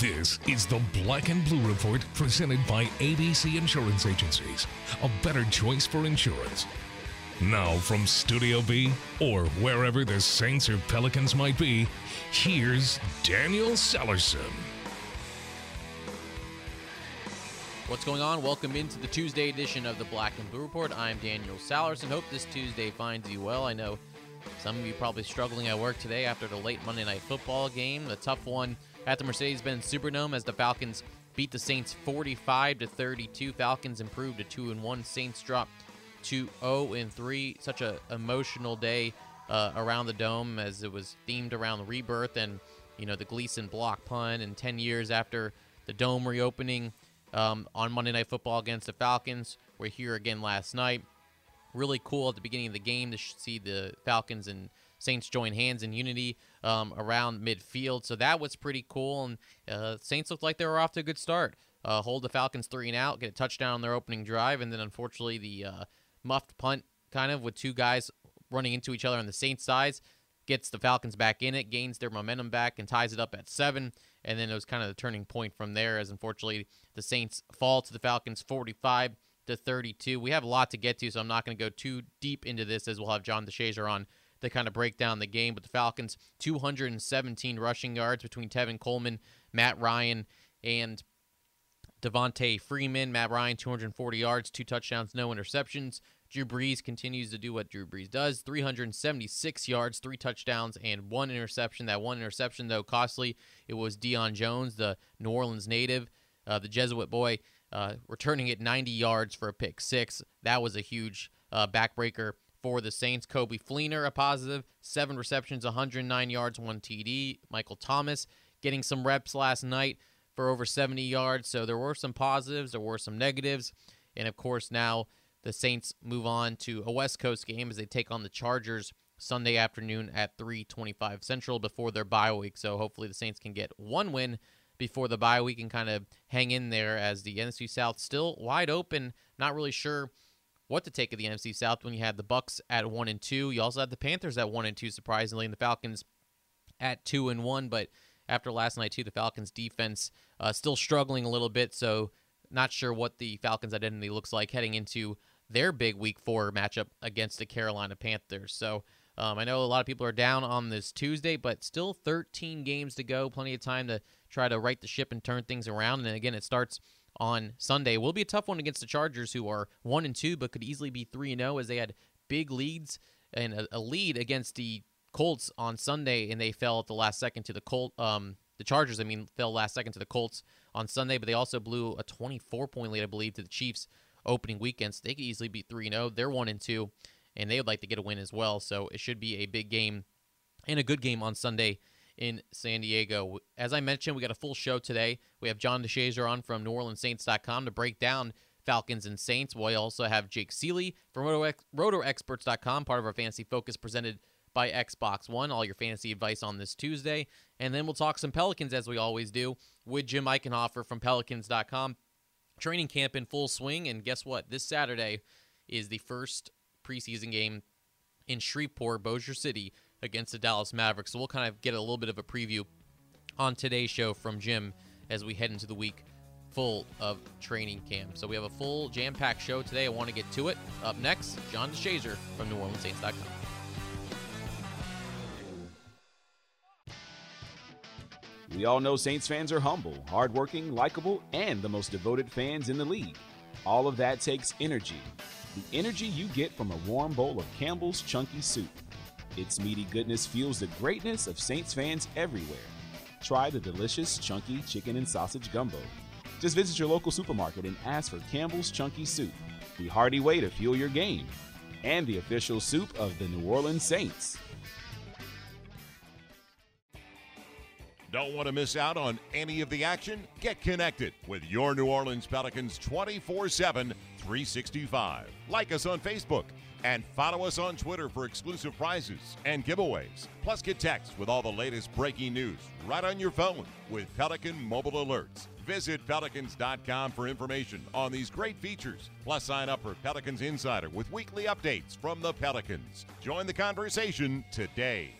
This is the Black and Blue Report presented by ABC Insurance Agencies. A better choice for insurance. Now, from Studio B, or wherever the Saints or Pelicans might be, here's Daniel Sallerson. What's going on? Welcome into the Tuesday edition of the Black and Blue Report. I'm Daniel Sallerson. Hope this Tuesday finds you well. I know some of you probably struggling at work today after the late Monday night football game. The tough one at the Mercedes-Benz Superdome as the Falcons beat the Saints 45 to 32. Falcons improved to 2 and 1. Saints dropped to 0 and 3. Such a emotional day uh, around the dome as it was themed around the rebirth and you know the Gleason block pun and 10 years after the dome reopening um, on Monday Night Football against the Falcons. We're here again last night. Really cool at the beginning of the game to see the Falcons and Saints join hands in unity um, around midfield. So that was pretty cool. And uh, Saints looked like they were off to a good start. Uh, hold the Falcons three and out, get a touchdown on their opening drive, and then unfortunately the uh, muffed punt, kind of with two guys running into each other on the Saints sides, gets the Falcons back in it, gains their momentum back, and ties it up at seven. And then it was kind of the turning point from there, as unfortunately the Saints fall to the Falcons 45 to 32. We have a lot to get to, so I'm not going to go too deep into this, as we'll have John DeShazier on to kind of break down the game. But the Falcons, 217 rushing yards between Tevin Coleman, Matt Ryan, and Devonta Freeman. Matt Ryan, 240 yards, two touchdowns, no interceptions. Drew Brees continues to do what Drew Brees does 376 yards, three touchdowns, and one interception. That one interception, though, costly. It was Deion Jones, the New Orleans native, uh, the Jesuit boy, uh, returning it 90 yards for a pick six. That was a huge uh, backbreaker for the Saints. Coby Fleener, a positive, seven receptions, 109 yards, one TD. Michael Thomas getting some reps last night for over 70 yards. So there were some positives, there were some negatives. And of course, now the Saints move on to a West Coast game as they take on the Chargers Sunday afternoon at 3:25 Central before their bye week. So hopefully the Saints can get one win before the bye week and kind of hang in there as the NFC South still wide open. Not really sure what to take of the NFC South when you had the Bucs at one and two. You also had the Panthers at one and two, surprisingly, and the Falcons at two and one. But after last night, too, the Falcons defense uh, still struggling a little bit. So not sure what the Falcons' identity looks like heading into their big Week Four matchup against the Carolina Panthers. So. Um, I know a lot of people are down on this Tuesday, but still 13 games to go. Plenty of time to try to right the ship and turn things around. And again, it starts on Sunday. Will be a tough one against the Chargers, who are one and two, but could easily be three and zero, as they had big leads and a, lead against the Colts on Sunday, and they fell at the last second to the Colt. Um, the Chargers, I mean, fell last second to the Colts on Sunday, but they also blew a 24 point lead, I believe, to the Chiefs opening weekend. So they could easily be three and zero. They're one and two, and they would like to get a win as well. So it should be a big game and a good game on Sunday in San Diego. As I mentioned, we got a full show today. We have John DeShazier on from NewOrleansSaints.com to break down Falcons and Saints. We also have Jake Ciely from RotoExperts.com, part of our fantasy focus presented by Xbox One. All your fantasy advice on this Tuesday. And then we'll talk some Pelicans as we always do with Jim Eichenhofer from Pelicans.com. Training camp in full swing. And guess what? This Saturday is the first preseason game in Shreveport, Bossier City against the Dallas Mavericks. So we'll kind of get a little bit of a preview on today's show from Jim as we head into the week full of training camp. So we have a full jam-packed show today. I want to get to it. Up next, John DeShazier from NewOrleansSaints.com. We all know Saints fans are humble, hardworking, likable, and the most devoted fans in the league. All of that takes energy. The energy you get from a warm bowl of Campbell's Chunky Soup. Its meaty goodness fuels the greatness of Saints fans everywhere. Try the delicious, chunky chicken and sausage gumbo. Just visit your local supermarket and ask for Campbell's Chunky Soup, the hearty way to fuel your game, and the official soup of the New Orleans Saints. Don't want to miss out on any of the action? Get connected with your New Orleans Pelicans 24 7, 365. Like us on Facebook and follow us on Twitter for exclusive prizes and giveaways. Plus, get text with all the latest breaking news right on your phone with Pelican Mobile Alerts. Visit Pelicans.com for information on these great features. Plus, sign up for Pelicans Insider with weekly updates from the Pelicans. Join the conversation today.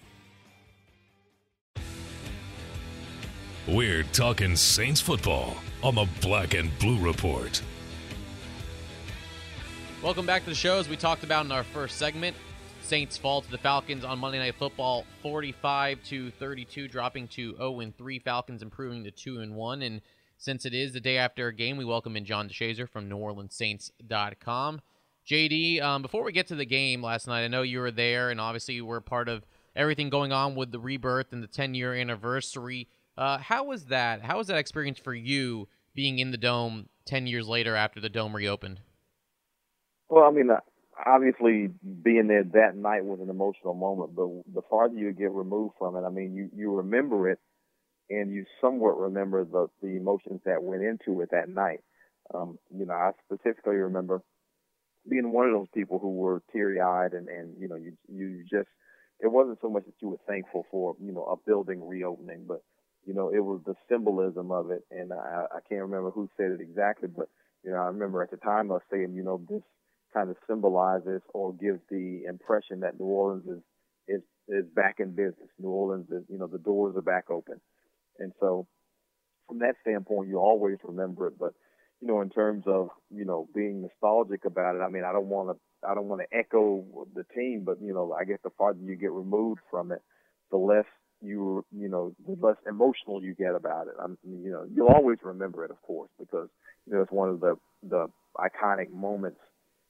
We're talking Saints football on the Black and Blue Report. Welcome back to the show. As we talked about in our first segment, Saints fall to the Falcons on Monday Night Football, 45 to 32, dropping to 0 and 3. Falcons improving to 2 and 1. And since it is the day after a game, we welcome in John DeShazier from NewOrleansSaints.com. JD, um, before we get to the game last night, I know you were there, and obviously you were part of everything going on with the rebirth and the 10 year anniversary. Uh, how was that? How was that experience for you being in the dome 10 years later after the dome reopened? Well, I mean, uh, obviously being there that night was an emotional moment, but the farther you get removed from it, I mean, you, you remember it and you somewhat remember the, the emotions that went into it that night. Um, you know, I specifically remember being one of those people who were teary eyed and, and, you know, you, you just, it wasn't so much that you were thankful for, you know, a building reopening, but, you know, it was the symbolism of it. And I, I can't remember who said it exactly, but, you know, I remember at the time was saying, you know, this kind of symbolizes or gives the impression that New Orleans is, is, is back in business. New Orleans is, you know, the doors are back open. And so from that standpoint, you always remember it. But, you know, in terms of, you know, being nostalgic about it, I mean, I don't want to, I don't want to echo the team, but, you know, I guess the farther you get removed from it, the less you, you know, the less emotional you get about it. I'm, you know, you'll always remember it, of course, because, you know, it's one of the, the iconic moments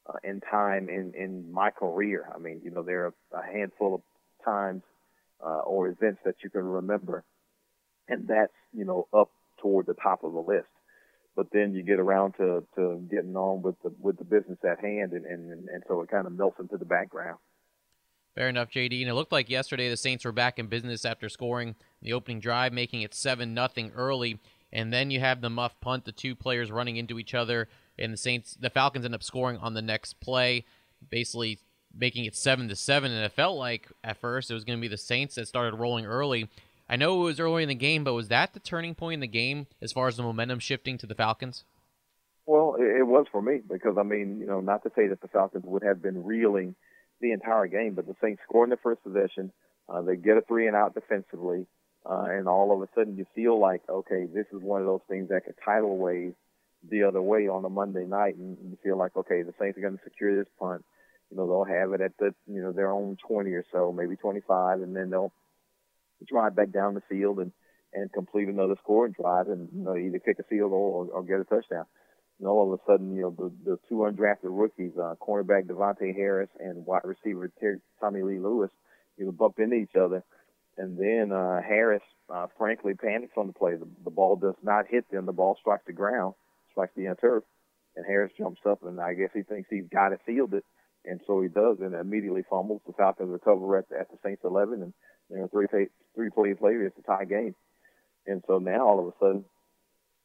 uh, in time in, in my career. I mean, you know, there are a handful of times uh, or events that you can remember, and that's, you know, up toward the top of the list. But then you get around to, to getting on with the with the business at hand, and, and, and so it kind of melts into the background. Fair enough, JD. And it looked like yesterday the Saints were back in business after scoring the opening drive, making it seven nothing early, and then you have the muff punt, the two players running into each other and the Saints, the Falcons end up scoring on the next play, basically making it seven to seven. And it felt like at first it was going to be the Saints that started rolling early. I know it was early in the game, but was that the turning point in the game as far as the momentum shifting to the Falcons? Well, it was for me because I mean, you know, not to say that the Falcons would have been reeling the entire game, but the Saints score in the first possession. Uh, they get a three and out defensively, uh, and all of a sudden you feel like, okay, this is one of those things that could tidal wave the other way on a Monday night and you feel like, okay, the Saints are going to secure this punt. You know, they'll have it at the, you know, their own 20 or so, maybe 25, and then they'll drive back down the field and, and complete another scoring drive and, you know, either kick a field goal or, or get a touchdown. And all of a sudden, you know, the, the two undrafted rookies, uh, cornerback De'Vante Harris and wide receiver Terry, Tommylee Lewis, you know, bump into each other. And then uh, Harris, uh, frankly, panics on the play. The, the ball does not hit them. The ball strikes the ground strikes the turf, and Harris jumps up, and I guess he thinks he's got it fielded, and so he does, and immediately fumbles. The Falcons recover at, at the Saints 11, and you know three three plays later, it's a tie game, and so now all of a sudden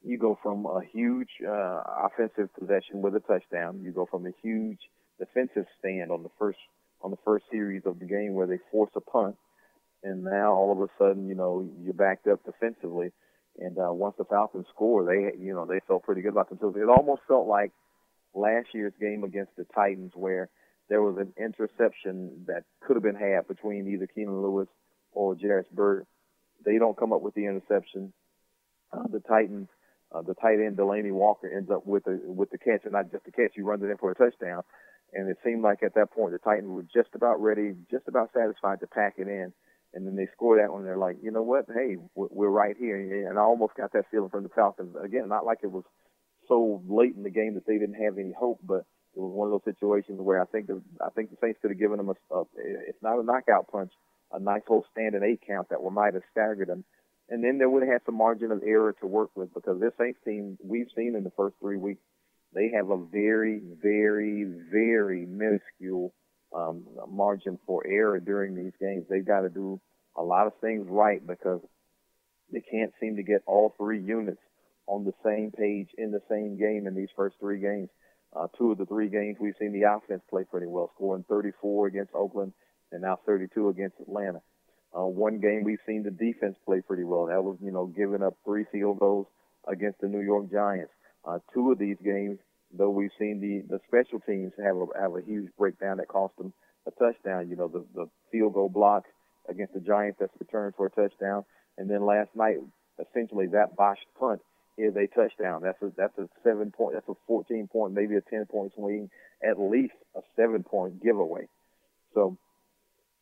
you go from a huge uh, offensive possession with a touchdown, you go from a huge defensive stand on the first on the first series of the game where they force a punt, and now all of a sudden you know you're backed up defensively and uh, once the Falcons scored, they you know they felt pretty good about themselves. It almost felt like last year's game against the Titans, where there was an interception that could have been had between either Keenan Lewis or Jairus Byrd. They don't come up with the interception. Uh, the Titans, uh, the tight end Delanie Walker ends up with the with the catch, and not just the catch. He runs it in for a touchdown. And it seemed like at that point the Titans were just about ready, just about satisfied to pack it in and then they score that one. They're like, you know what? Hey, we're right here. And I almost got that feeling from the Falcons. Again, not like it was so late in the game that they didn't have any hope, but it was one of those situations where I think the I think the Saints could have given them a, a if not a knockout punch, a nice little standing eight count that might have staggered them. And then they would have had some margin of error to work with because this Saints team we've seen in the first three weeks, they have a very, very, very minuscule um, margin for error during these games. They've got to do a lot of things right because they can't seem to get all three units on the same page in the same game in these first three games. Uh, two of the three games we've seen the offense play pretty well, scoring 34 against Oakland and now 32 against Atlanta. Uh, one game we've seen the defense play pretty well. That was, you know, giving up three field goals against the New York Giants. Uh, two of these games, though we've seen the, the special teams have a, have a huge breakdown that cost them a touchdown. You know, the, the field goal block against the Giants that's returned for a touchdown. And then last night, essentially that botched punt is a touchdown. That's a that's a seven point, that's a 14 point, maybe a 10 point swing, at least a seven point giveaway. So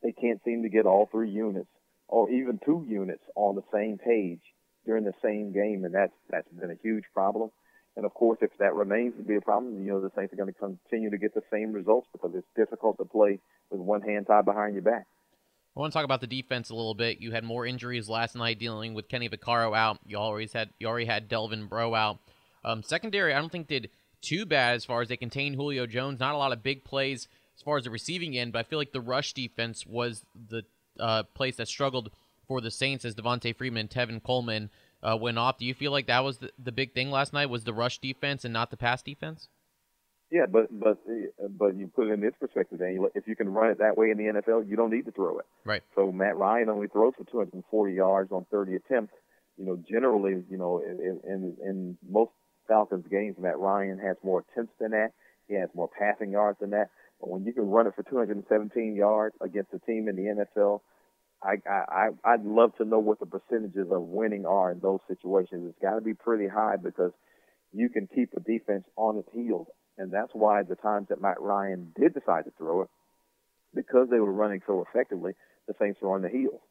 they can't seem to get all three units or even two units on the same page during the same game, and that's that's been a huge problem. And of course, if that remains to be a problem, you know the Saints are going to continue to get the same results because it's difficult to play with one hand tied behind your back. I want to talk about the defense a little bit. You had more injuries last night dealing with Kenny Vaccaro out. You always had you already had Delvin Breaux out. Um, secondary, I don't think did too bad as far as they contained Julio Jones. Not a lot of big plays as far as the receiving end, but I feel like the rush defense was the uh, place that struggled for the Saints as Devonta Freeman and Tevin Coleman uh, went off. Do you feel like that was the, the big thing last night? Was the rush defense and not the pass defense? Yeah, but but but you put it in this perspective, Daniel. If you can run it that way in the NFL, you don't need to throw it. Right. So Matt Ryan only throws for 240 yards on 30 attempts. You know, generally, you know, in in, in most Falcons games, Matt Ryan has more attempts than that. He has more passing yards than that. But when you can run it for 217 yards against a team in the NFL, I I I'd love to know what the percentages of winning are in those situations. It's got to be pretty high because you can keep a defense on its heels and that's why the times that Matt Ryan did decide to throw it, because they were running so effectively, the Saints were on the heels.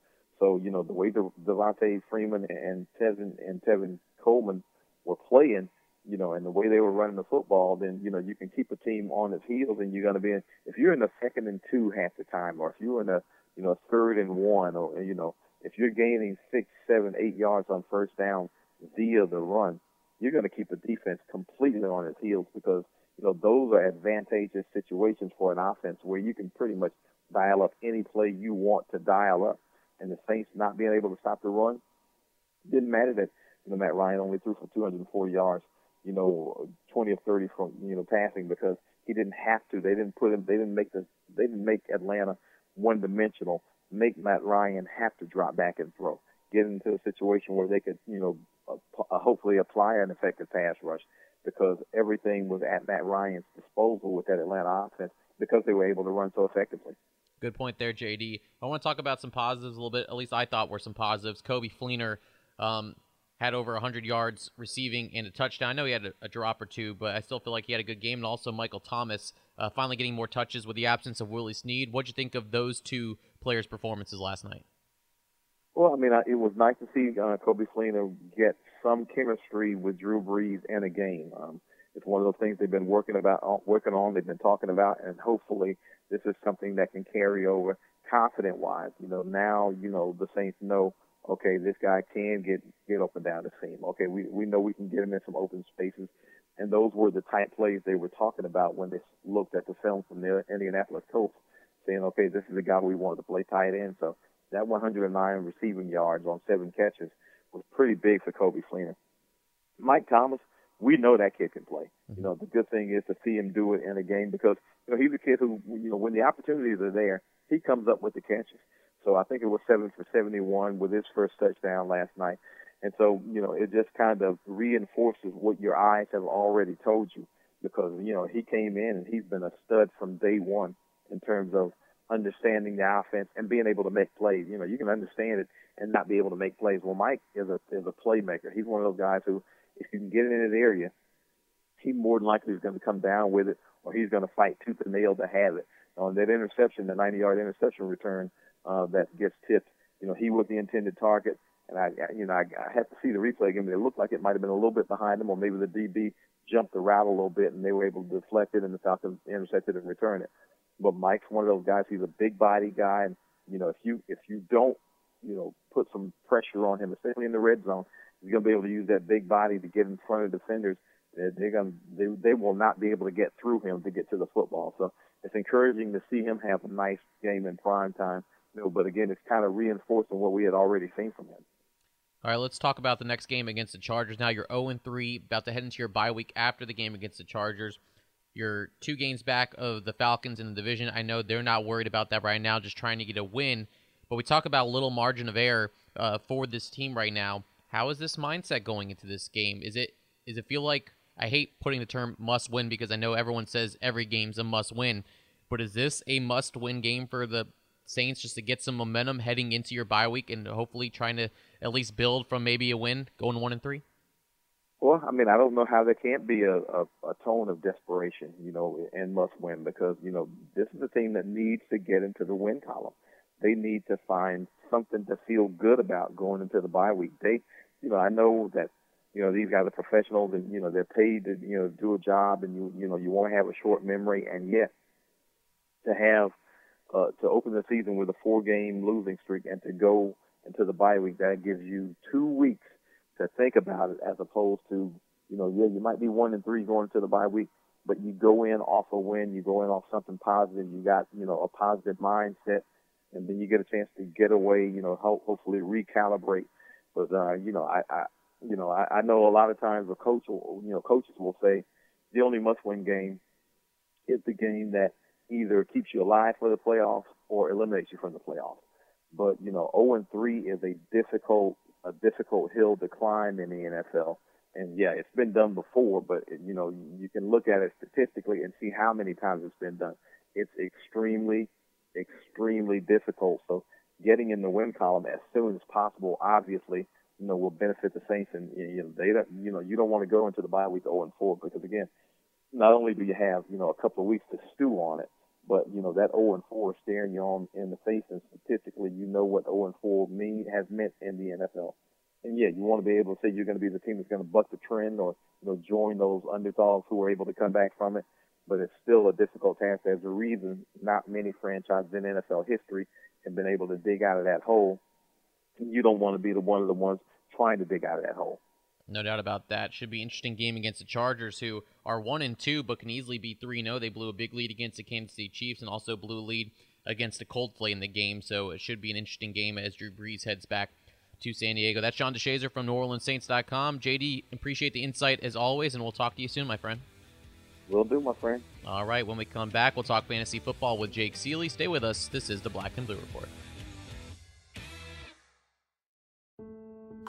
So, you know, the way De- Devonta Freeman and Tevin and Tevin Coleman were playing, you know, and the way they were running the football, then, you know, you can keep a team on its heels and you're going to be in, if you're in the second and two half the time, or if you're in a, you know, third and one, or, you know, if you're gaining six, seven, eight yards on first down via the run, you're going to keep the defense completely on its heels because you know, those are advantageous situations for an offense where you can pretty much dial up any play you want to dial up. And the Saints not being able to stop the run didn't matter that you know Matt Ryan only threw for 240 yards, you know, 20 of 30 from you know passing because he didn't have to. They didn't put him. They didn't make the. They didn't make Atlanta one dimensional. Make Matt Ryan have to drop back and throw. Get into a situation where they could, you know, uh, hopefully apply an effective pass rush because everything was at Matt Ryan's disposal with that Atlanta offense because they were able to run so effectively. Good point there, JD. I want to talk about some positives a little bit. At least I thought were some positives. Coby Fleener um, had over 100 yards receiving and a touchdown. I know he had a, a, drop or two, but I still feel like he had a good game. And also Michael Thomas uh, finally getting more touches with the absence of Willie Snead. What'd you think of those two players' performances last night? Well, I mean, it was nice to see uh, Coby Fleener get some chemistry with Drew Brees in a game. Um, it's one of those things they've been working about, uh, working on. They've been talking about, and hopefully this is something that can carry over confident wise. You know, now you know the Saints know. Okay, this guy can get get up and down the seam. Okay, we we know we can get him in some open spaces, and those were the type plays they were talking about when they looked at the film from the Indianapolis Colts, saying, okay, this is the guy we wanted to play tight end. So that 109 receiving yards on seven catches was pretty big for Coby Fleener. Mike Thomas, we know that kid can play. Mm-hmm. You know, the good thing is to see him do it in a game because, you know, he's a kid who, you know, when the opportunities are there, he comes up with the catches. So I think it was seven for 71 with his first touchdown last night. And so, you know, it just kind of reinforces what your eyes have already told you because, you know, he came in and he's been a stud from day one in terms of understanding the offense and being able to make plays. You know, you can understand it and not be able to make plays. Well, Mike is a is a playmaker. He's one of those guys who, if you can get in his area, he more than likely is going to come down with it, or he's going to fight tooth and nail to have it. On that interception, the 90-yard interception return uh, that gets tipped, you know, he was the intended target. And I, you know, I, I had to see the replay again. It looked like it might have been a little bit behind him, or maybe the DB jumped the route a little bit, and they were able to deflect it, and the Falcons intercepted and return it. But Mike's one of those guys. He's a big body guy, and you know if you if you don't you know put some pressure on him, especially in the red zone, he's gonna be able to use that big body to get in front of defenders. They're gonna they they will not be able to get through him to get to the football. So it's encouraging to see him have a nice game in prime time. You know, but again, it's kind of reinforcing what we had already seen from him. All right, let's talk about the next game against the Chargers. Now you're 0 3, about to head into your bye week after the game against the Chargers. You're two games back of the Falcons in the division. I know they're not worried about that right now, just trying to get a win. But we talk about a little margin of error uh, for this team right now. How is this mindset going into this game? Is it is it feel like I hate putting the term must win because I know everyone says every game's a must win, but is this a must win game for the Saints just to get some momentum heading into your bye week and hopefully trying to at least build from maybe a win going one and three? Well, I mean, I don't know how there can't be a, a, a tone of desperation, you know, and must win because, you know, this is a team that needs to get into the win column. They need to find something to feel good about going into the bye week. They, you know, I know that, you know, these guys are professionals and, you know, they're paid to, you know, do a job and you, you know, you want to have a short memory and yet to have, uh, to open the season with a four game losing streak and to go into the bye week, that gives you two weeks to think about it as opposed to, you know, yeah, you might be one and three going into the bye week, but you go in off a win, you go in off something positive, you got, you know, a positive mindset, and then you get a chance to get away, you know, ho- hopefully recalibrate. But, uh, you know, I, I you know, I, I know a lot of times a coach will, you know, coaches will say the only must win game is the game that either keeps you alive for the playoffs or eliminates you from the playoffs. But, you know, 0 and 3 is a difficult a difficult hill to climb in the NFL. And yeah, it's been done before, but you know, you can look at it statistically and see how many times it's been done. It's extremely, extremely difficult. So getting in the win column as soon as possible, obviously, you know, will benefit the Saints. And you know, they don't, you know, you don't want to go into the bye week 0 and 4 because again, not only do you have you know a couple of weeks to stew on it, but you know that 0 and 4 is staring you on in the face, and statistically, you know what 0 and 4 mean has meant in the NFL. And yeah, you want to be able to say you're going to be the team that's going to buck the trend, or you know join those underdogs who are able to come back from it. But it's still a difficult task. There's a reason not many franchises in NFL history have been able to dig out of that hole. You don't want to be the one of the ones trying to dig out of that hole. No doubt about that. Should be an interesting game against the Chargers, who are one and two, but can easily be three. No, oh. they blew a big lead against the Kansas City Chiefs, and also blew a lead against the Colts late in the game. So it should be an interesting game as Drew Brees heads back to San Diego. That's John DeShazier from NewOrleansSaints.com. JD, appreciate the insight as always, and we'll talk to you soon, my friend. Will do, my friend. All right, when we come back, we'll talk fantasy football with Jake Ciely. Stay with us. This is the Black and Blue Report.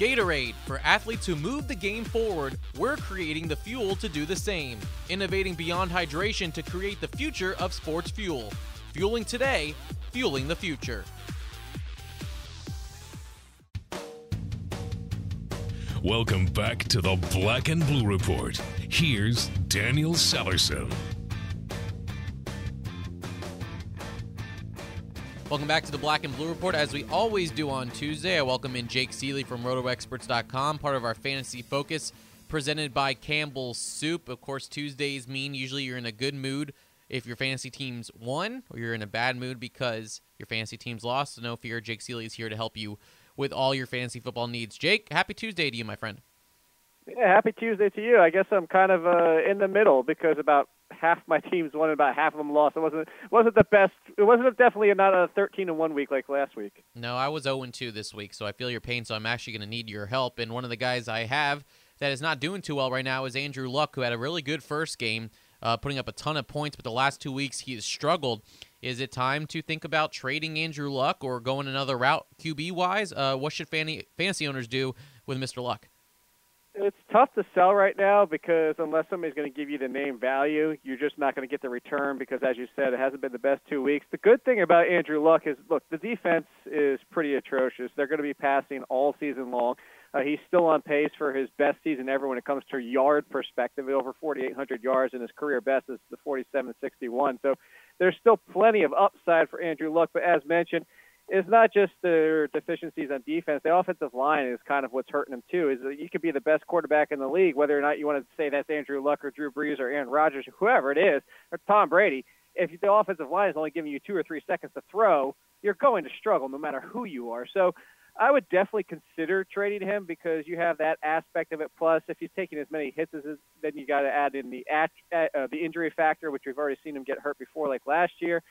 Gatorade. For athletes who move the game forward, we're creating the fuel to do the same. Innovating beyond hydration to create the future of sports fuel. Fueling today, fueling the future. Welcome back to the Black and Blue Report. Here's Daniel Sallerson. Welcome back to the Black and Blue Report. As we always do on Tuesday, I welcome in Jake Ciely from RotoExperts.com, part of our Fantasy Focus, presented by Campbell's Soup. Of course, Tuesdays mean usually you're in a good mood if your fantasy team's won, or you're in a bad mood because your fantasy team's lost. So no fear, Jake Ciely is here to help you with all your fantasy football needs. Jake, happy Tuesday to you, my friend. Yeah, happy Tuesday to you. I guess I'm kind of uh, in the middle because about half my teams won and about half of them lost. It wasn't wasn't the best. It wasn't definitely not a 13 and one week like last week. No, I was 0 and 2 this week, so I feel your pain. So I'm actually going to need your help. And one of the guys I have that is not doing too well right now is Andrew Luck, who had a really good first game, uh, putting up a ton of points, but the last two weeks he has struggled. Is it time to think about trading Andrew Luck or going another route QB wise? Uh, what should fantasy owners do with Mr. Luck? It's tough to sell right now because unless somebody's going to give you the name value, you're just not going to get the return because, as you said, it hasn't been the best two weeks. The good thing about Andrew Luck is, look, the defense is pretty atrocious. They're going to be passing all season long. Uh, he's still on pace for his best season ever when it comes to yard perspective, over 4,800 yards, and his career best is the 4,761. So there's still plenty of upside for Andrew Luck. But as mentioned, it's not just their deficiencies on defense. The offensive line is kind of what's hurting them too. Is that you could be the best quarterback in the league, whether or not you want to say that's Andrew Luck or Drew Brees or Aaron Rodgers, or whoever it is, or Tom Brady. If the offensive line is only giving you two or three seconds to throw, you're going to struggle no matter who you are. So I would definitely consider trading him because you have that aspect of it. Plus, if he's taking as many hits as then you got to add in the uh, the injury factor, which we've already seen him get hurt before, like last year.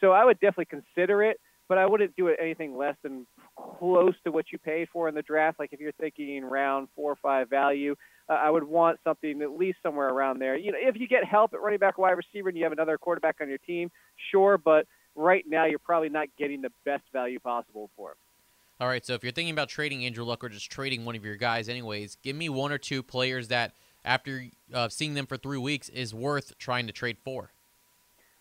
So I would definitely consider it but I wouldn't do it anything less than close to what you paid for in the draft. Like if you're thinking round four or five value, uh, I would want something at least somewhere around there. You know, if you get help at running back, wide receiver, and you have another quarterback on your team, sure. But right now, you're probably not getting the best value possible for him. All right, so if you're thinking about trading Andrew Luck or just trading one of your guys, anyways, give me one or two players that, after uh, seeing them for three weeks, is worth trying to trade for.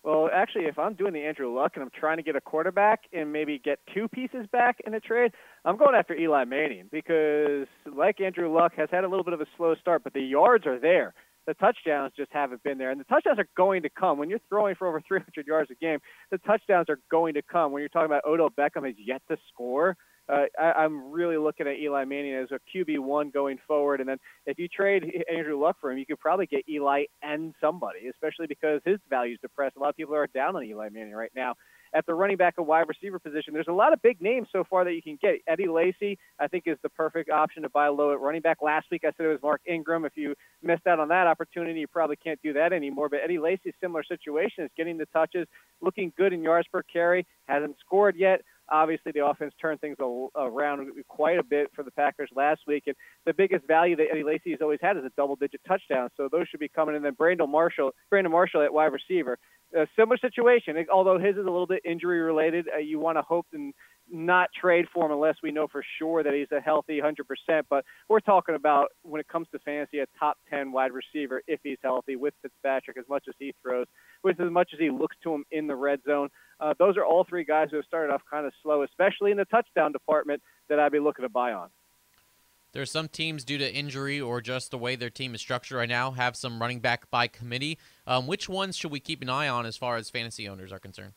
Well, actually, if I'm doing the Andrew Luck and I'm trying to get a quarterback and maybe get two pieces back in a trade, I'm going after Eli Manning because, like Andrew Luck, has had a little bit of a slow start, but the yards are there. The touchdowns just haven't been there, and the touchdowns are going to come. When you're throwing for over 300 yards a game, the touchdowns are going to come. When you're talking about Odell Beckham has yet to score, uh, I, I'm really looking at Eli Manning as a QB one going forward. And then if you trade Andrew Luck for him, you could probably get Eli and somebody, especially because his value is depressed. A lot of people are down on Eli Manning right now. At the running back and wide receiver position, there's a lot of big names so far that you can get. Eddie Lacy, I think, is the perfect option to buy low at running back. Last week I said it was Mark Ingram. If you missed out on that opportunity, you probably can't do that anymore. But Eddie Lacy, similar situation, is getting the touches, looking good in yards per carry, hasn't scored yet. Obviously, the offense turned things around quite a bit for the Packers last week, and the biggest value that Eddie Lacy has always had is a double-digit touchdown. So those should be coming. And then Brandon Marshall, Brandon Marshall at wide receiver, a similar situation. Although his is a little bit injury-related, uh, you want to hope and not trade for him unless we know for sure that he's a healthy 100%. But we're talking about when it comes to fantasy, a top 10 wide receiver if he's healthy with Fitzpatrick, as much as he throws, with as much as he looks to him in the red zone. Uh, those are all three guys who have started off kind of slow, especially in the touchdown department, that I'd be looking to buy on. There's some teams due to injury or just the way their team is structured right now have some running back by committee. Um, which ones should we keep an eye on as far as fantasy owners are concerned?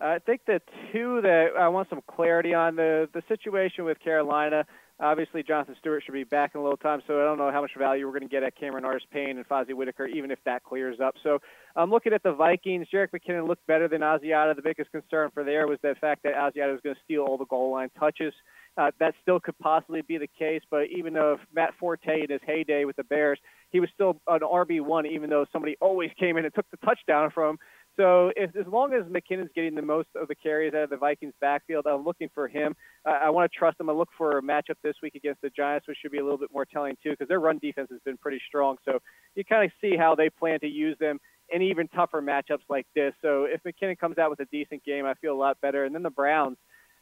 I think the two that I want some clarity on the the situation with Carolina. Obviously, Jonathan Stewart should be back in a little time, so I don't know how much value we're going to get at Cameron Artis-Payne and Fozzie Whitaker, even if that clears up. So I'm looking at the Vikings. Jerick McKinnon looked better than Asiata. The biggest concern for there was the fact that Asiata was going to steal all the goal line touches. Uh, that still could possibly be the case, but even though Matt Forte in his heyday with the Bears, he was still an RB1, even though somebody always came in and took the touchdown from him. So if, as long as McKinnon's getting the most of the carries out of the Vikings backfield, I'm looking for him. Uh, I want to trust him. I look for a matchup this week against the Giants, which should be a little bit more telling too, because their run defense has been pretty strong. So you kind of see how they plan to use them in even tougher matchups like this. So if McKinnon comes out with a decent game, I feel a lot better. And then the Browns.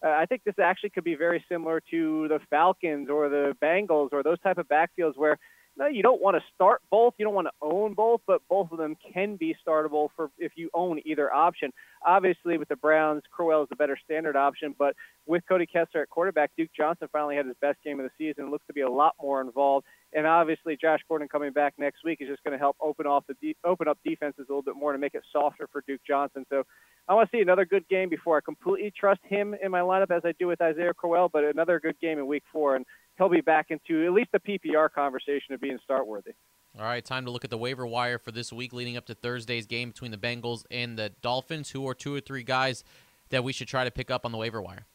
Uh, I think this actually could be very similar to the Falcons or the Bengals or those type of backfields where no, you don't want to start both. You don't want to own both, but both of them can be startable for if you own either option. Obviously, with the Browns, Crowell is the better standard option, but with Cody Kessler at quarterback, Duke Johnson finally had his best game of the season. Looks to be a lot more involved, and obviously Josh Gordon coming back next week is just going to help open off the de- open up defenses a little bit more to make it softer for Duke Johnson. So I want to see another good game before I completely trust him in my lineup as I do with Isaiah Crowell, but another good game in Week Four and he'll be back into at least the PPR conversation of being start worthy. All right, time to look at the waiver wire for this week leading up to Thursday's game between the Bengals and the Dolphins. Who are two or three guys that we should try to pick up on the waiver wire?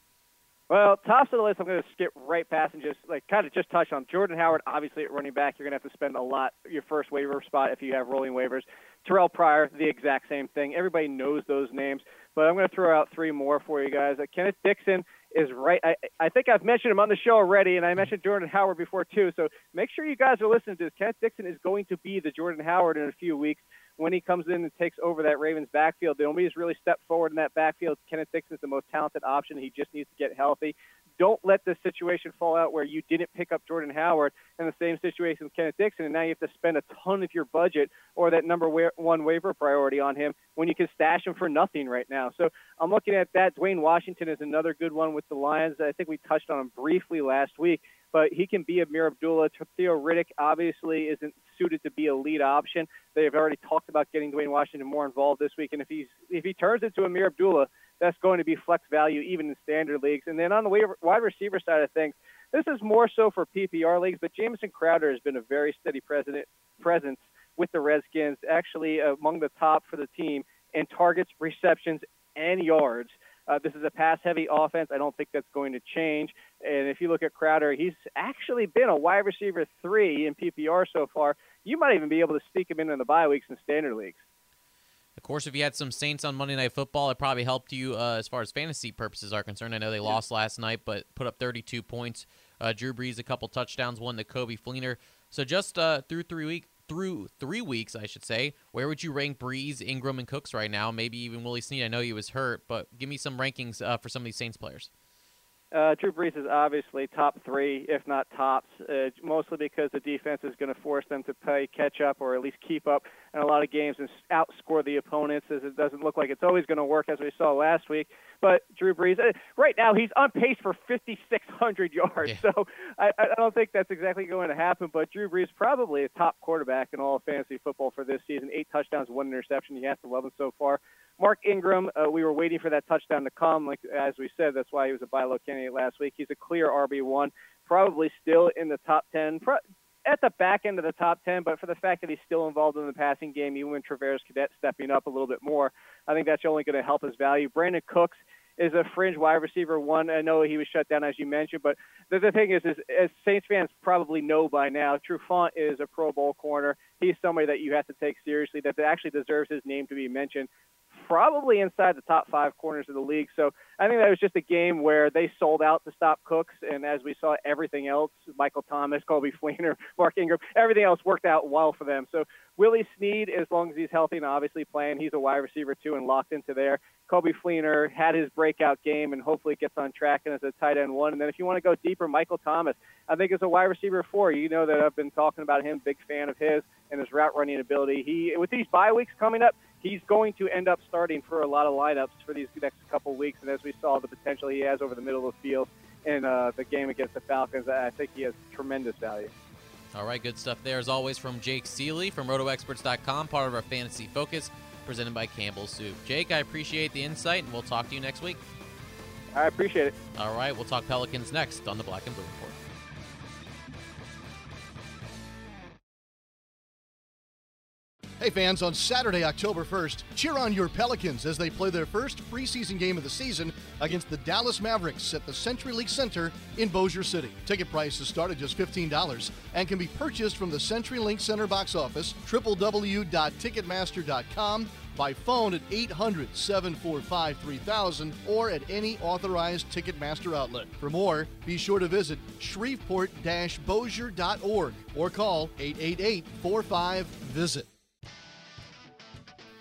Well, tops of the list, I'm going to skip right past and just like kind of just touch on Jordan Howard. Obviously, at running back, you're going to have to spend a lot your first waiver spot if you have rolling waivers. Terrell Pryor, the exact same thing. Everybody knows those names, but I'm going to throw out three more for you guys. Uh, Kenneth Dixon is right. I, I think I've mentioned him on the show already, and I mentioned Jordan Howard before too. So make sure you guys are listening to this. Kenneth Dixon is going to be the Jordan Howard in a few weeks when he comes in and takes over that Ravens backfield. Nobody's really stepped forward in that backfield. Kenneth Dixon is the most talented option. He just needs to get healthy. Don't let the situation fall out where you didn't pick up Jordan Howard in the same situation with Kenneth Dixon, and now you have to spend a ton of your budget or that number one waiver priority on him when you can stash him for nothing right now. So I'm looking at that. Dwayne Washington is another good one with the Lions. I think we touched on him briefly last week. but he can be Ameer Abdullah. Theo Riddick obviously isn't suited to be a lead option. They've already talked about getting Dwayne Washington more involved this week, and if he's if he turns into Ameer Abdullah, that's going to be flex value even in standard leagues. And then on the wide receiver side of things, this is more so for PPR leagues, but Jamison Crowder has been a very steady presence with the Redskins, actually among the top for the team in targets, receptions, and yards. Uh, this is a pass heavy offense. I don't think that's going to change. And if you look at Crowder, he's actually been a wide receiver three in PPR so far. You might even be able to sneak him in in the bye weeks in standard leagues. Of course, if you had some Saints on Monday Night Football, it probably helped you uh, as far as fantasy purposes are concerned. I know they yeah. lost last night, but put up 32 points. Uh, Drew Brees a couple touchdowns, one to Coby Fleener. So just uh, through three week through three weeks, I should say, where would you rank Brees, Ingram, and Cooks right now? Maybe even Willie Snead. I know he was hurt, but give me some rankings uh, for some of these Saints players. Uh, Drew Brees is obviously top three, if not tops, uh, mostly because the defense is going to force them to play catch up or at least keep up in a lot of games and outscore the opponents. As it doesn't look like it's always going to work, as we saw last week. But Drew Brees, uh, right now, he's on pace for 5,600 yards. Yeah. So I, I don't think that's exactly going to happen. But Drew Brees probably a top quarterback in all of fantasy football for this season. Eight touchdowns, one interception. You have to love him so far. Mark Ingram, uh, we were waiting for that touchdown to come. Like as we said, that's why he was a buy low candidate last week. He's a clear RB one, probably still in the top ten, pro- at the back end of the top ten. But for the fact that he's still involved in the passing game, even when Travaris Cadet stepping up a little bit more, I think that's only going to help his value. Brandin Cooks is a fringe wide receiver one. I know he was shut down as you mentioned, but the, the thing is, is as Saints fans probably know by now, Trufant is a Pro Bowl corner. He's somebody that you have to take seriously. That actually deserves his name to be mentioned probably inside the top five corners of the league. So I think that was just a game where they sold out to stop Cooks, and as we saw, everything else, Michael Thomas, Coby Fleener, Mark Ingram, everything else worked out well for them. So Willie Snead, as long as he's healthy and obviously playing, he's a wide receiver too and locked into there. Coby Fleener had his breakout game and hopefully gets on track and as a tight end one. And then if you want to go deeper, Michael Thomas, I think is a wide receiver four. You know that I've been talking about him, big fan of his and his route running ability. He with these bye weeks coming up, he's going to end up starting for a lot of lineups for these next couple weeks. And as we saw, the potential he has over the middle of the field in uh, the game against the Falcons, I think he has tremendous value. All right, good stuff there as always from Jake Ciely from RotoExperts.com, part of our Fantasy Focus, presented by Campbell Soup. Jake, I appreciate the insight, and we'll talk to you next week. I appreciate it. All right, we'll talk Pelicans next on the Black and Blue Report. Hey fans, on Saturday, October 1st, cheer on your Pelicans as they play their first preseason game of the season against the Dallas Mavericks at the CenturyLink Center in Bossier City. Ticket prices start at just $15 and can be purchased from the CenturyLink Center box office, www.ticketmaster.com, by phone at 800 745 3000 or at any authorized Ticketmaster outlet. For more, be sure to visit shreveport bossier.org or call 888 45 VISIT.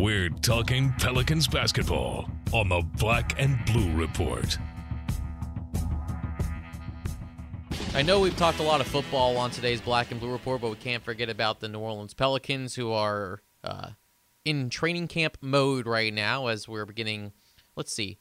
We're talking Pelicans basketball on the Black and Blue Report. I know we've talked a lot of football on today's Black and Blue Report, but we can't forget about the New Orleans Pelicans, who are uh, in training camp mode right now as we're beginning, let's see,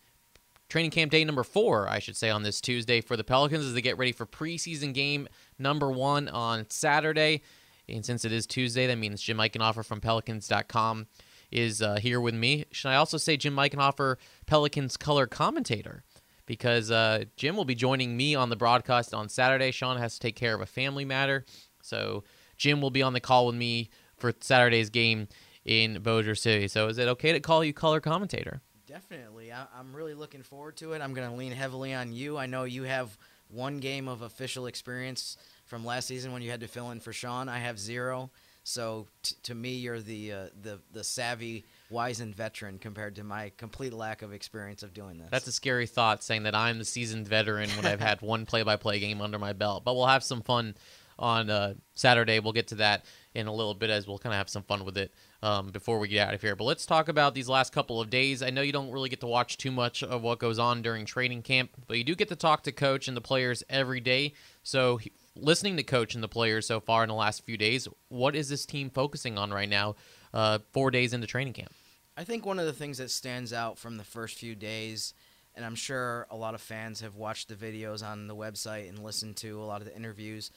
training camp day number four, I should say, on this Tuesday for the Pelicans as they get ready for preseason game number one on Saturday. And since it is Tuesday, that means Jim Eichenhofer from Pelicans.com is uh, here with me. Should I also say Jim Eichenhofer, Pelicans color commentator? Because uh, Jim will be joining me on the broadcast on Saturday. Sean has to take care of a family matter. So Jim will be on the call with me for Saturday's game in Bossier City. So is it okay to call you color commentator? Definitely. I- am really looking forward to it. I'm going to lean heavily on you. I know you have one game of official experience from last season when you had to fill in for Sean. I have zero. So t- to me, you're the uh, the the savvy wizened veteran compared to my complete lack of experience of doing this. That's a scary thought, saying that I'm the seasoned veteran when I've had one play-by-play game under my belt. But we'll have some fun on uh, Saturday. We'll get to that in a little bit as we'll kind of have some fun with it um, before we get out of here. But let's talk about these last couple of days. I know you don't really get to watch too much of what goes on during training camp, but you do get to talk to coach and the players every day. So, listening to coach and the players so far in the last few days, what is this team focusing on right now, uh, four days into training camp? I think one of the things that stands out from the first few days, and I'm sure a lot of fans have watched the videos on the website and listened to a lot of the interviews,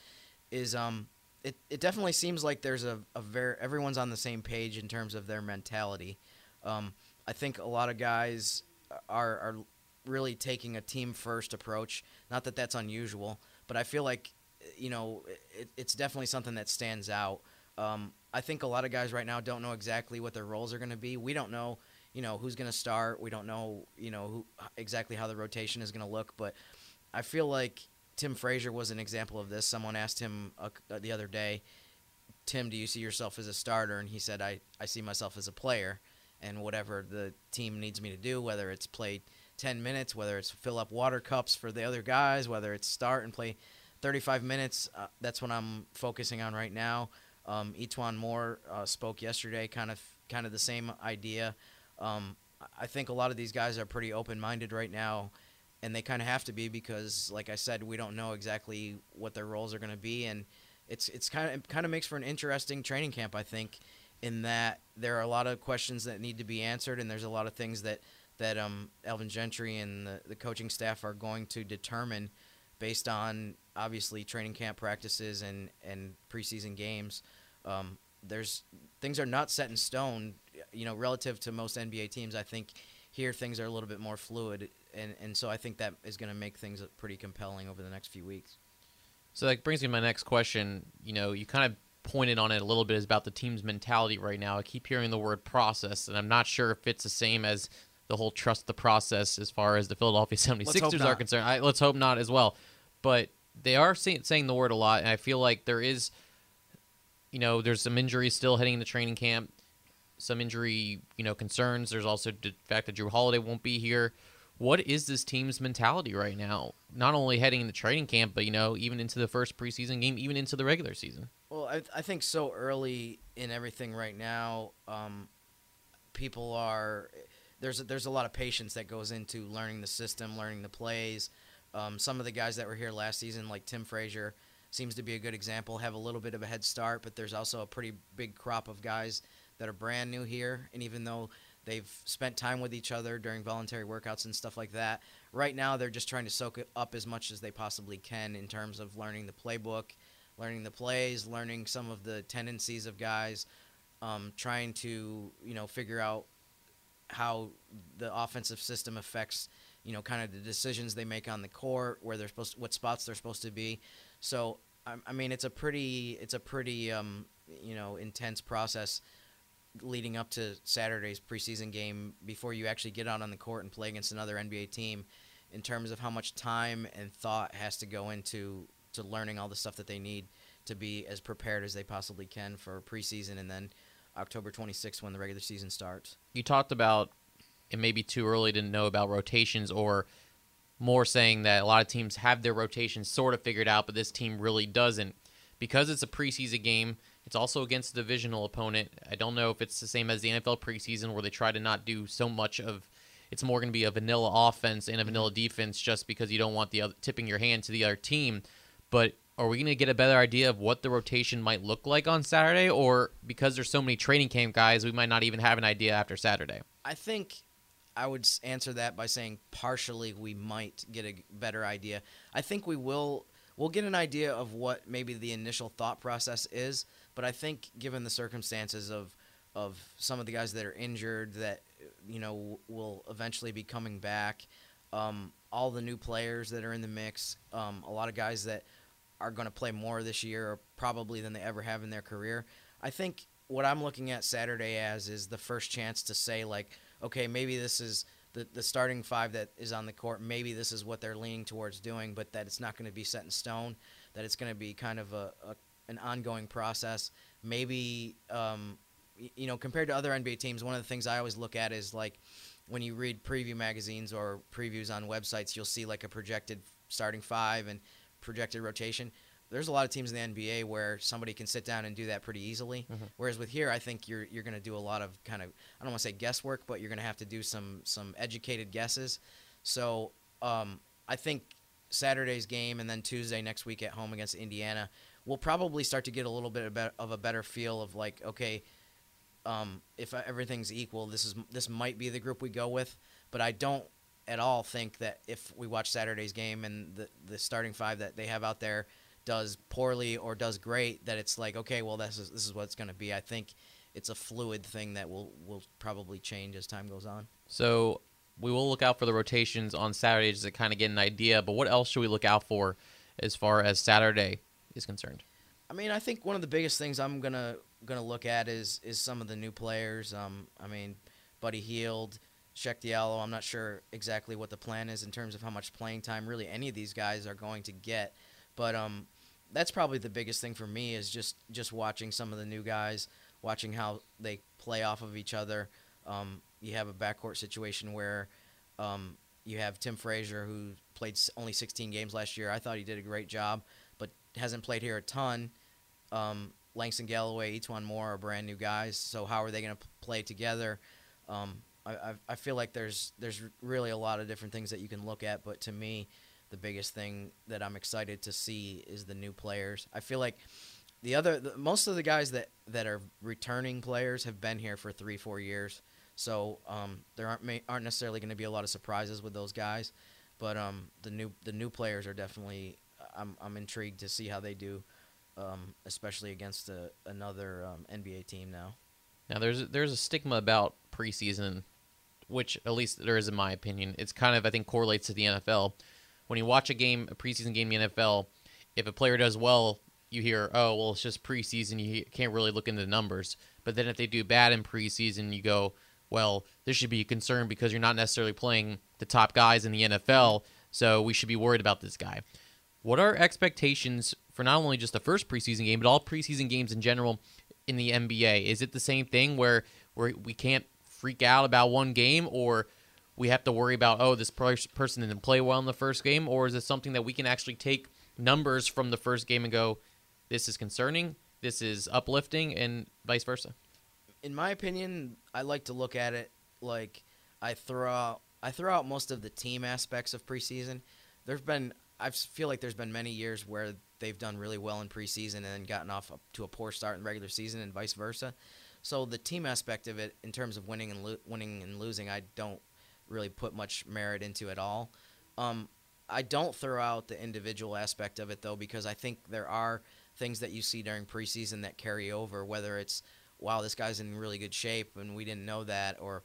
is um, it, it definitely seems like there's a, a very everyone's on the same page in terms of their mentality. Um, I think a lot of guys are are really taking a team first approach. Not that that's unusual, but I feel like you know it, it's definitely something that stands out. Um, I think a lot of guys right now don't know exactly what their roles are going to be. We don't know, you know, who's going to start. We don't know, you know, who exactly how the rotation is going to look. But I feel like Tim Frazier was an example of this. Someone asked him uh, the other day, Tim, do you see yourself as a starter? And he said, I, I see myself as a player. And whatever the team needs me to do, whether it's play 10 minutes, whether it's fill up water cups for the other guys, whether it's start and play 35 minutes, uh, that's what I'm focusing on right now. Um, E'Twaun Moore uh, spoke yesterday, kind of kind of the same idea. Um, I think a lot of these guys are pretty open-minded right now and they kind of have to be because, like I said, we don't know exactly what their roles are going to be, and it's it's kind of it kind of makes for an interesting training camp, I think, in that there are a lot of questions that need to be answered, and there's a lot of things that that um, Alvin Gentry and the, the coaching staff are going to determine based on obviously training camp practices and and preseason games. Um, there's things are not set in stone, you know, relative to most NBA teams. I think here things are a little bit more fluid and and so I think that is going to make things pretty compelling over the next few weeks. So that brings me to my next question. You know, you kind of pointed on it a little bit is about the team's mentality right now. I keep hearing the word process, and I'm not sure if it's the same as the whole trust the process as far as the Philadelphia 76ers are concerned. I, let's hope not as well. But they are say, saying the word a lot, and I feel like there is, you know, there's some injuries still heading into training camp, some injury, you know, concerns. There's also the fact that Jrue Holiday won't be here what is this team's mentality right now? Not only heading into training camp, but you know, even into the first preseason game, even into the regular season. Well, I, I think so early in everything right now, um, people are there's a, there's a lot of patience that goes into learning the system, learning the plays. Um, some of the guys that were here last season, like Tim Frazier, seems to be a good example. Have a little bit of a head start, but there's also a pretty big crop of guys that are brand new here, and even though They've spent time with each other during voluntary workouts and stuff like that. Right now, they're just trying to soak it up as much as they possibly can in terms of learning the playbook, learning the plays, learning some of the tendencies of guys, um, trying to you know figure out how the offensive system affects you know kind of the decisions they make on the court, where they're supposed, to, what spots they're supposed to be. So I, mean, it's a pretty it's a pretty um, you know intense process leading up to Saturday's preseason game before you actually get out on the court and play against another NBA team in terms of how much time and thought has to go into to learning all the stuff that they need to be as prepared as they possibly can for preseason and then October 26th when the regular season starts. You talked about it may be too early to know about rotations or more saying that a lot of teams have their rotations sort of figured out but this team really doesn't because it's a preseason game it's also against a divisional opponent. I don't know if it's the same as the NFL preseason where they try to not do so much of. It's more going to be a vanilla offense and a vanilla mm-hmm. defense just because you don't want the other, tipping your hand to the other team. But are we going to get a better idea of what the rotation might look like on Saturday, or because there's so many training camp guys, we might not even have an idea after Saturday? I think I would answer that by saying partially we might get a better idea. I think we will. We'll get an idea of what maybe the initial thought process is but I think given the circumstances of of some of the guys that are injured that you know will eventually be coming back, um, all the new players that are in the mix, um, a lot of guys that are going to play more this year probably than they ever have in their career. I think what I'm looking at Saturday as is the first chance to say like, okay, maybe this is the, the starting five that is on the court. Maybe this is what they're leaning towards doing, but that it's not going to be set in stone. That it's going to be kind of a, a an ongoing process. Maybe um, you know, compared to other NBA teams, one of the things I always look at is like when you read preview magazines or previews on websites, you'll see like a projected starting five and projected rotation. There's a lot of teams in the NBA where somebody can sit down and do that pretty easily. Mhm. Whereas with here, I think you're you're going to do a lot of kind of I don't want to say guesswork, but you're going to have to do some some educated guesses. So um, I think Saturday's game and then Tuesday next week at home against Indiana, we'll probably start to get a little bit of, of a better feel of like, okay, um, if everything's equal, this is this might be the group we go with. But I don't at all think that if we watch Saturday's game and the the starting five that they have out there does poorly or does great, that it's like, okay, well, this is this is what it's going to be. I think it's a fluid thing that will will probably change as time goes on. So we will look out for the rotations on Saturdays to kind of get an idea. But what else should we look out for as far as Saturday is concerned? I mean, I think one of the biggest things I'm gonna gonna look at is is some of the new players. Um, I mean, Buddy Hield, Cheick Diallo. I'm not sure exactly what the plan is in terms of how much playing time really any of these guys are going to get, but um, that's probably the biggest thing for me is just just watching some of the new guys, watching how they play off of each other. Um, you have a backcourt situation where um, you have Tim Frazier who played only 16 games last year. I thought he did a great job, but hasn't played here a ton. Um, Langston Galloway, E'Twaun Moore are brand new guys. So how are they going to play together? Um, I, I, I feel like there's there's really a lot of different things that you can look at, but to me, the biggest thing that I'm excited to see is the new players. I feel like the other the, most of the guys that that are returning players have been here for three four years, so um, there aren't aren't necessarily going to be a lot of surprises with those guys, but um, the new the new players are definitely I'm I'm intrigued to see how they do, um, especially against a, another um, NBA team now. Now there's there's a stigma about preseason, which at least there is in my opinion. It's kind of I think correlates to the NFL. When you watch a game, a preseason game in the NFL, if a player does well, you hear, oh well, it's just preseason. You can't really look into the numbers. But then if they do bad in preseason, you go, well, this should be a concern because you're not necessarily playing the top guys in the NFL. So we should be worried about this guy. What are expectations for not only just the first preseason game, but all preseason games in general in the NBA? Is it the same thing where where we can't freak out about one game, or we have to worry about oh this person didn't play well in the first game, or is it something that we can actually take numbers from the first game and go, this is concerning, this is uplifting, and vice versa? in my opinion, I like to look at it like I throw out I throw out most of the team aspects of preseason. There's been I feel like there's been many years where they've done really well in preseason and then gotten off to a poor start in regular season and vice versa. So the team aspect of it, in terms of winning and lo- winning and losing, I don't really put much merit into at all. Um, I don't throw out the individual aspect of it though, because I think there are things that you see during preseason that carry over. Whether it's wow, this guy's in really good shape and we didn't know that, or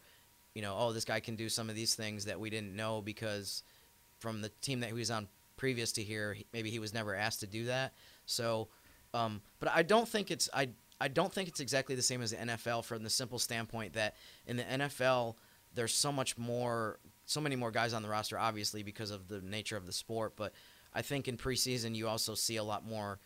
you know, oh, this guy can do some of these things that we didn't know because from the team that he was on previous to here, maybe he was never asked to do that. So, um, but I don't think it's I I don't think it's exactly the same as the NFL from the simple standpoint that in the NFL there's so much more, so many more guys on the roster, obviously because of the nature of the sport. But I think in preseason you also see a lot more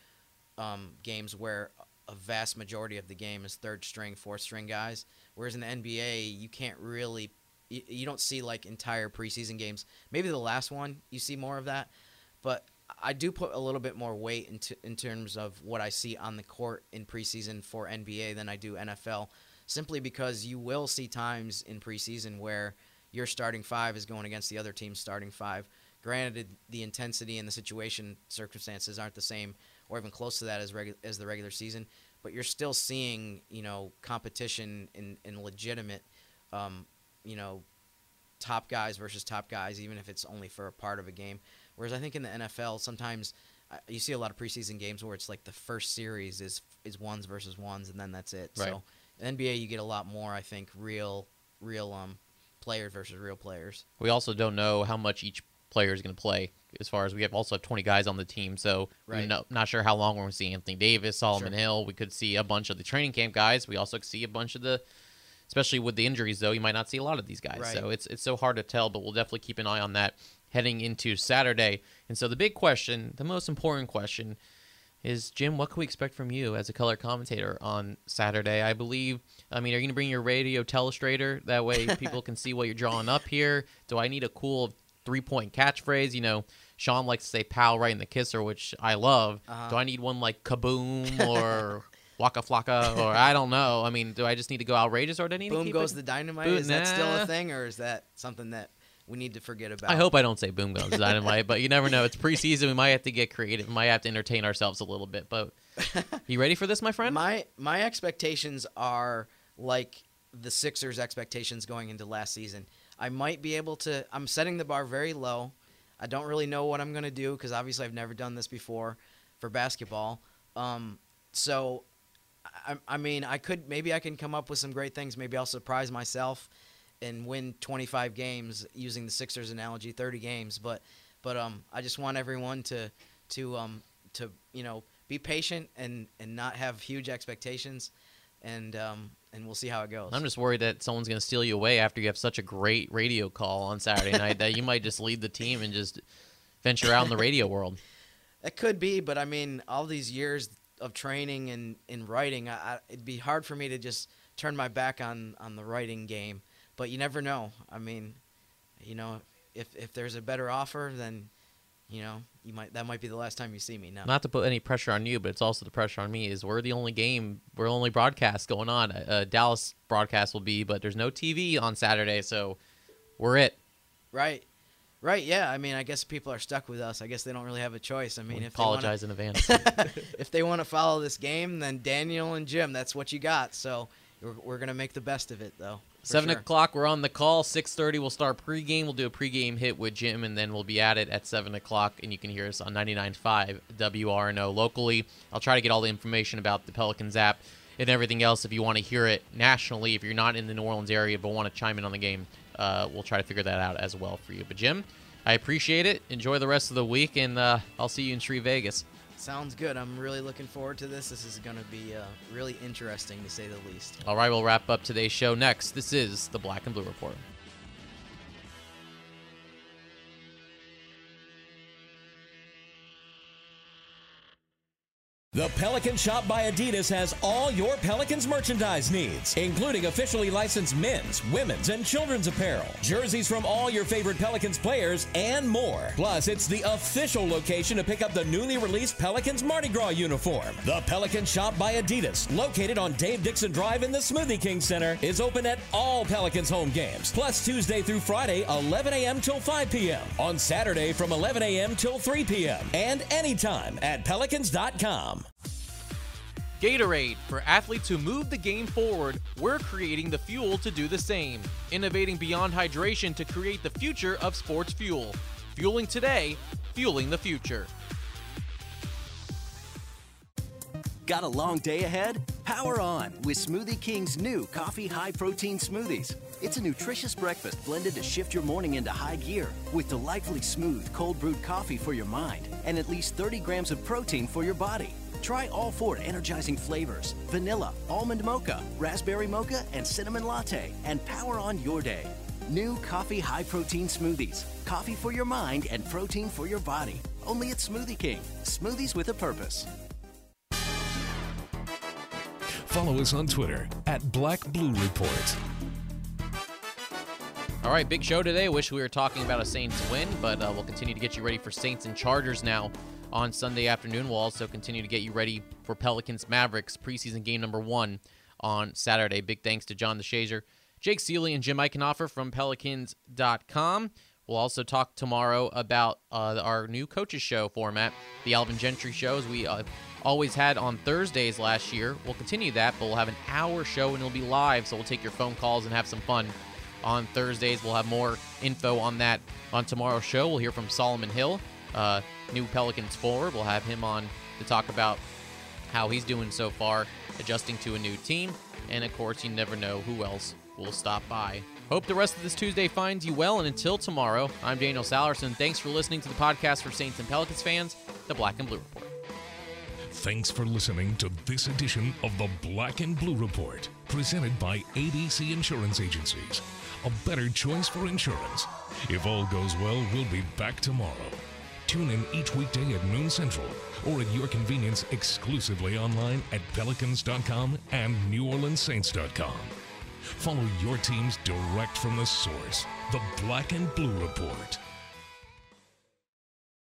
um, games where a vast majority of the game is third string, fourth string guys. Whereas in the NBA, you can't really, you, you don't see like entire preseason games. Maybe the last one you see more of that, but I do put a little bit more weight into in terms of what I see on the court in preseason for NBA than I do NFL, simply because you will see times in preseason where your starting five is going against the other team's starting five. Granted, the intensity and the situation circumstances aren't the same or even close to that as regu- as the regular season, but you're still seeing you know competition in in legitimate, um, you know, top guys versus top guys, even if it's only for a part of a game. Whereas I think in the NFL, sometimes uh, you see a lot of preseason games where it's like the first series is is ones versus ones, and then that's it. Right. So NBA, you get a lot more, I think, real real um players versus real players. We also don't know how much each player is going to play. As far as we have also have 20 guys on the team, so Right. not sure how long we're going to see Anthony Davis, Solomon Sure. Hill. We could see a bunch of the training camp guys. We also could see a bunch of the, especially with the injuries though, you might not see a lot of these guys. Right. So it's it's so hard to tell, but we'll definitely keep an eye on that heading into Saturday. And so the big question, the most important question, is Jim, what can we expect from you as a color commentator on Saturday? I believe, I mean, are you going to bring your radio telestrator? That way people can see what you're drawing up here. Do I need a cool three point catchphrase? You know, Sean likes to say pal right in the kisser, which I love. Uh-huh. Do I need one like kaboom or waka flocka or I don't know? I mean, do I just need to go outrageous or do I need Boom goes it? the dynamite. Boom- is that still a thing, or is that something that we need to forget about? I hope I don't say boom goes dynamite, but you never know. It's preseason. We might have to get creative. We might have to entertain ourselves a little bit. But you ready for this, my friend? My my expectations are like the Sixers' expectations going into last season. I might be able to. I'm setting the bar very low. I don't really know what I'm gonna do because obviously I've never done this before for basketball. Um, so, I, I mean, I could maybe I can come up with some great things. Maybe I'll surprise myself and win 25 games using the Sixers analogy, 30 games. But but um, I just want everyone to to um to you know be patient and and not have huge expectations, and um and we'll see how it goes. I'm just worried that someone's going to steal you away after you have such a great radio call on Saturday night that you might just lead the team and just venture out in the radio world. It could be, but I mean, all these years of training and in writing, I, I, it'd be hard for me to just turn my back on on the writing game. But you never know. I mean, you know, if if there's a better offer, then you know, you might that might be the last time you see me. No. Not to put any pressure on you, but it's also the pressure on me. Is we're the only game, we're the only broadcast going on. Uh, Dallas broadcast will be, but there's no TV on Saturday, so we're it. Right. Right, yeah. I mean, I guess people are stuck with us. I guess they don't really have a choice. I mean, We if they wanna- apologize in advance. if they want to follow this game, then Daniel and Jim, that's what you got. So we're, we're going to make the best of it, though. Seven sure. o'clock, we're on the call. Six thirty, we'll start pregame. We'll do a pregame hit with Jim, and then we'll be at it at seven o'clock. And you can hear us on 99.5 WRNO locally. I'll try to get all the information about the Pelicans app and everything else if you want to hear it nationally. If you're not in the New Orleans area but want to chime in on the game, uh, we'll try to figure that out as well for you. But Jim, I appreciate it. Enjoy the rest of the week, and uh, I'll see you in Sri Vegas. Sounds good. I'm really looking forward to this. This is going to be uh, really interesting, to say the least. All right, we'll wrap up today's show next. This is the Black and Blue Report. The Pelican Shop by Adidas has all your Pelicans merchandise needs, including officially licensed men's, women's, and children's apparel, jerseys from all your favorite Pelicans players, and more. Plus, it's the official location to pick up the newly released Pelicans Mardi Gras uniform. The Pelican Shop by Adidas, located on Dave Dixon Drive in the Smoothie King Center, is open at all Pelicans home games, plus Tuesday through Friday, 11 a.m. till 5 p.m., on Saturday from 11 a.m. till 3 p.m., and anytime at pelicans.com. Gatorade. For athletes who move the game forward, we're creating the fuel to do the same. Innovating beyond hydration to create the future of sports fuel. Fueling today, fueling the future. Got a long day ahead? Power on with Smoothie King's new coffee high protein smoothies. It's a nutritious breakfast blended to shift your morning into high gear with delightfully smooth cold brewed coffee for your mind and at least 30 grams of protein for your body. Try all four energizing flavors vanilla, almond mocha, raspberry mocha, and cinnamon latte, and power on your day. New coffee high protein smoothies. Coffee for your mind and protein for your body. Only at Smoothie King. Smoothies with a purpose. Follow us on Twitter at Black Blue Report. All right, big show today. Wish we were talking about a Saints win, but uh, we'll continue to get you ready for Saints and Chargers now on Sunday afternoon. We'll also continue to get you ready for Pelicans Mavericks preseason game number one on Saturday. Big thanks to John DeShazier, Jake Ciely, and Jim Eichenhofer from Pelicans.com. We'll also talk tomorrow about uh, our new coaches show format, the Alvin Gentry shows we uh, always had on Thursdays last year. We'll continue that, but we'll have an hour show and it'll be live, so we'll take your phone calls and have some fun on Thursdays. We'll have more info on that on tomorrow's show. We'll hear from Solomon Hill, uh, new Pelicans forward. We'll have him on to talk about how he's doing so far, adjusting to a new team. And of course, you never know who else will stop by. Hope the rest of this Tuesday finds you well. And until tomorrow, I'm Daniel Sallerson. Thanks for listening to the podcast for Saints and Pelicans fans, the Black and Blue Report. Thanks for listening to this edition of the Black and Blue Report, presented by ABC Insurance Agencies. A better choice for insurance. If all goes well, we'll be back tomorrow. Tune in each weekday at noon central or at your convenience exclusively online at pelicans.com and neworleanssaints.com. Follow your teams direct from the source, the Black and Blue Report.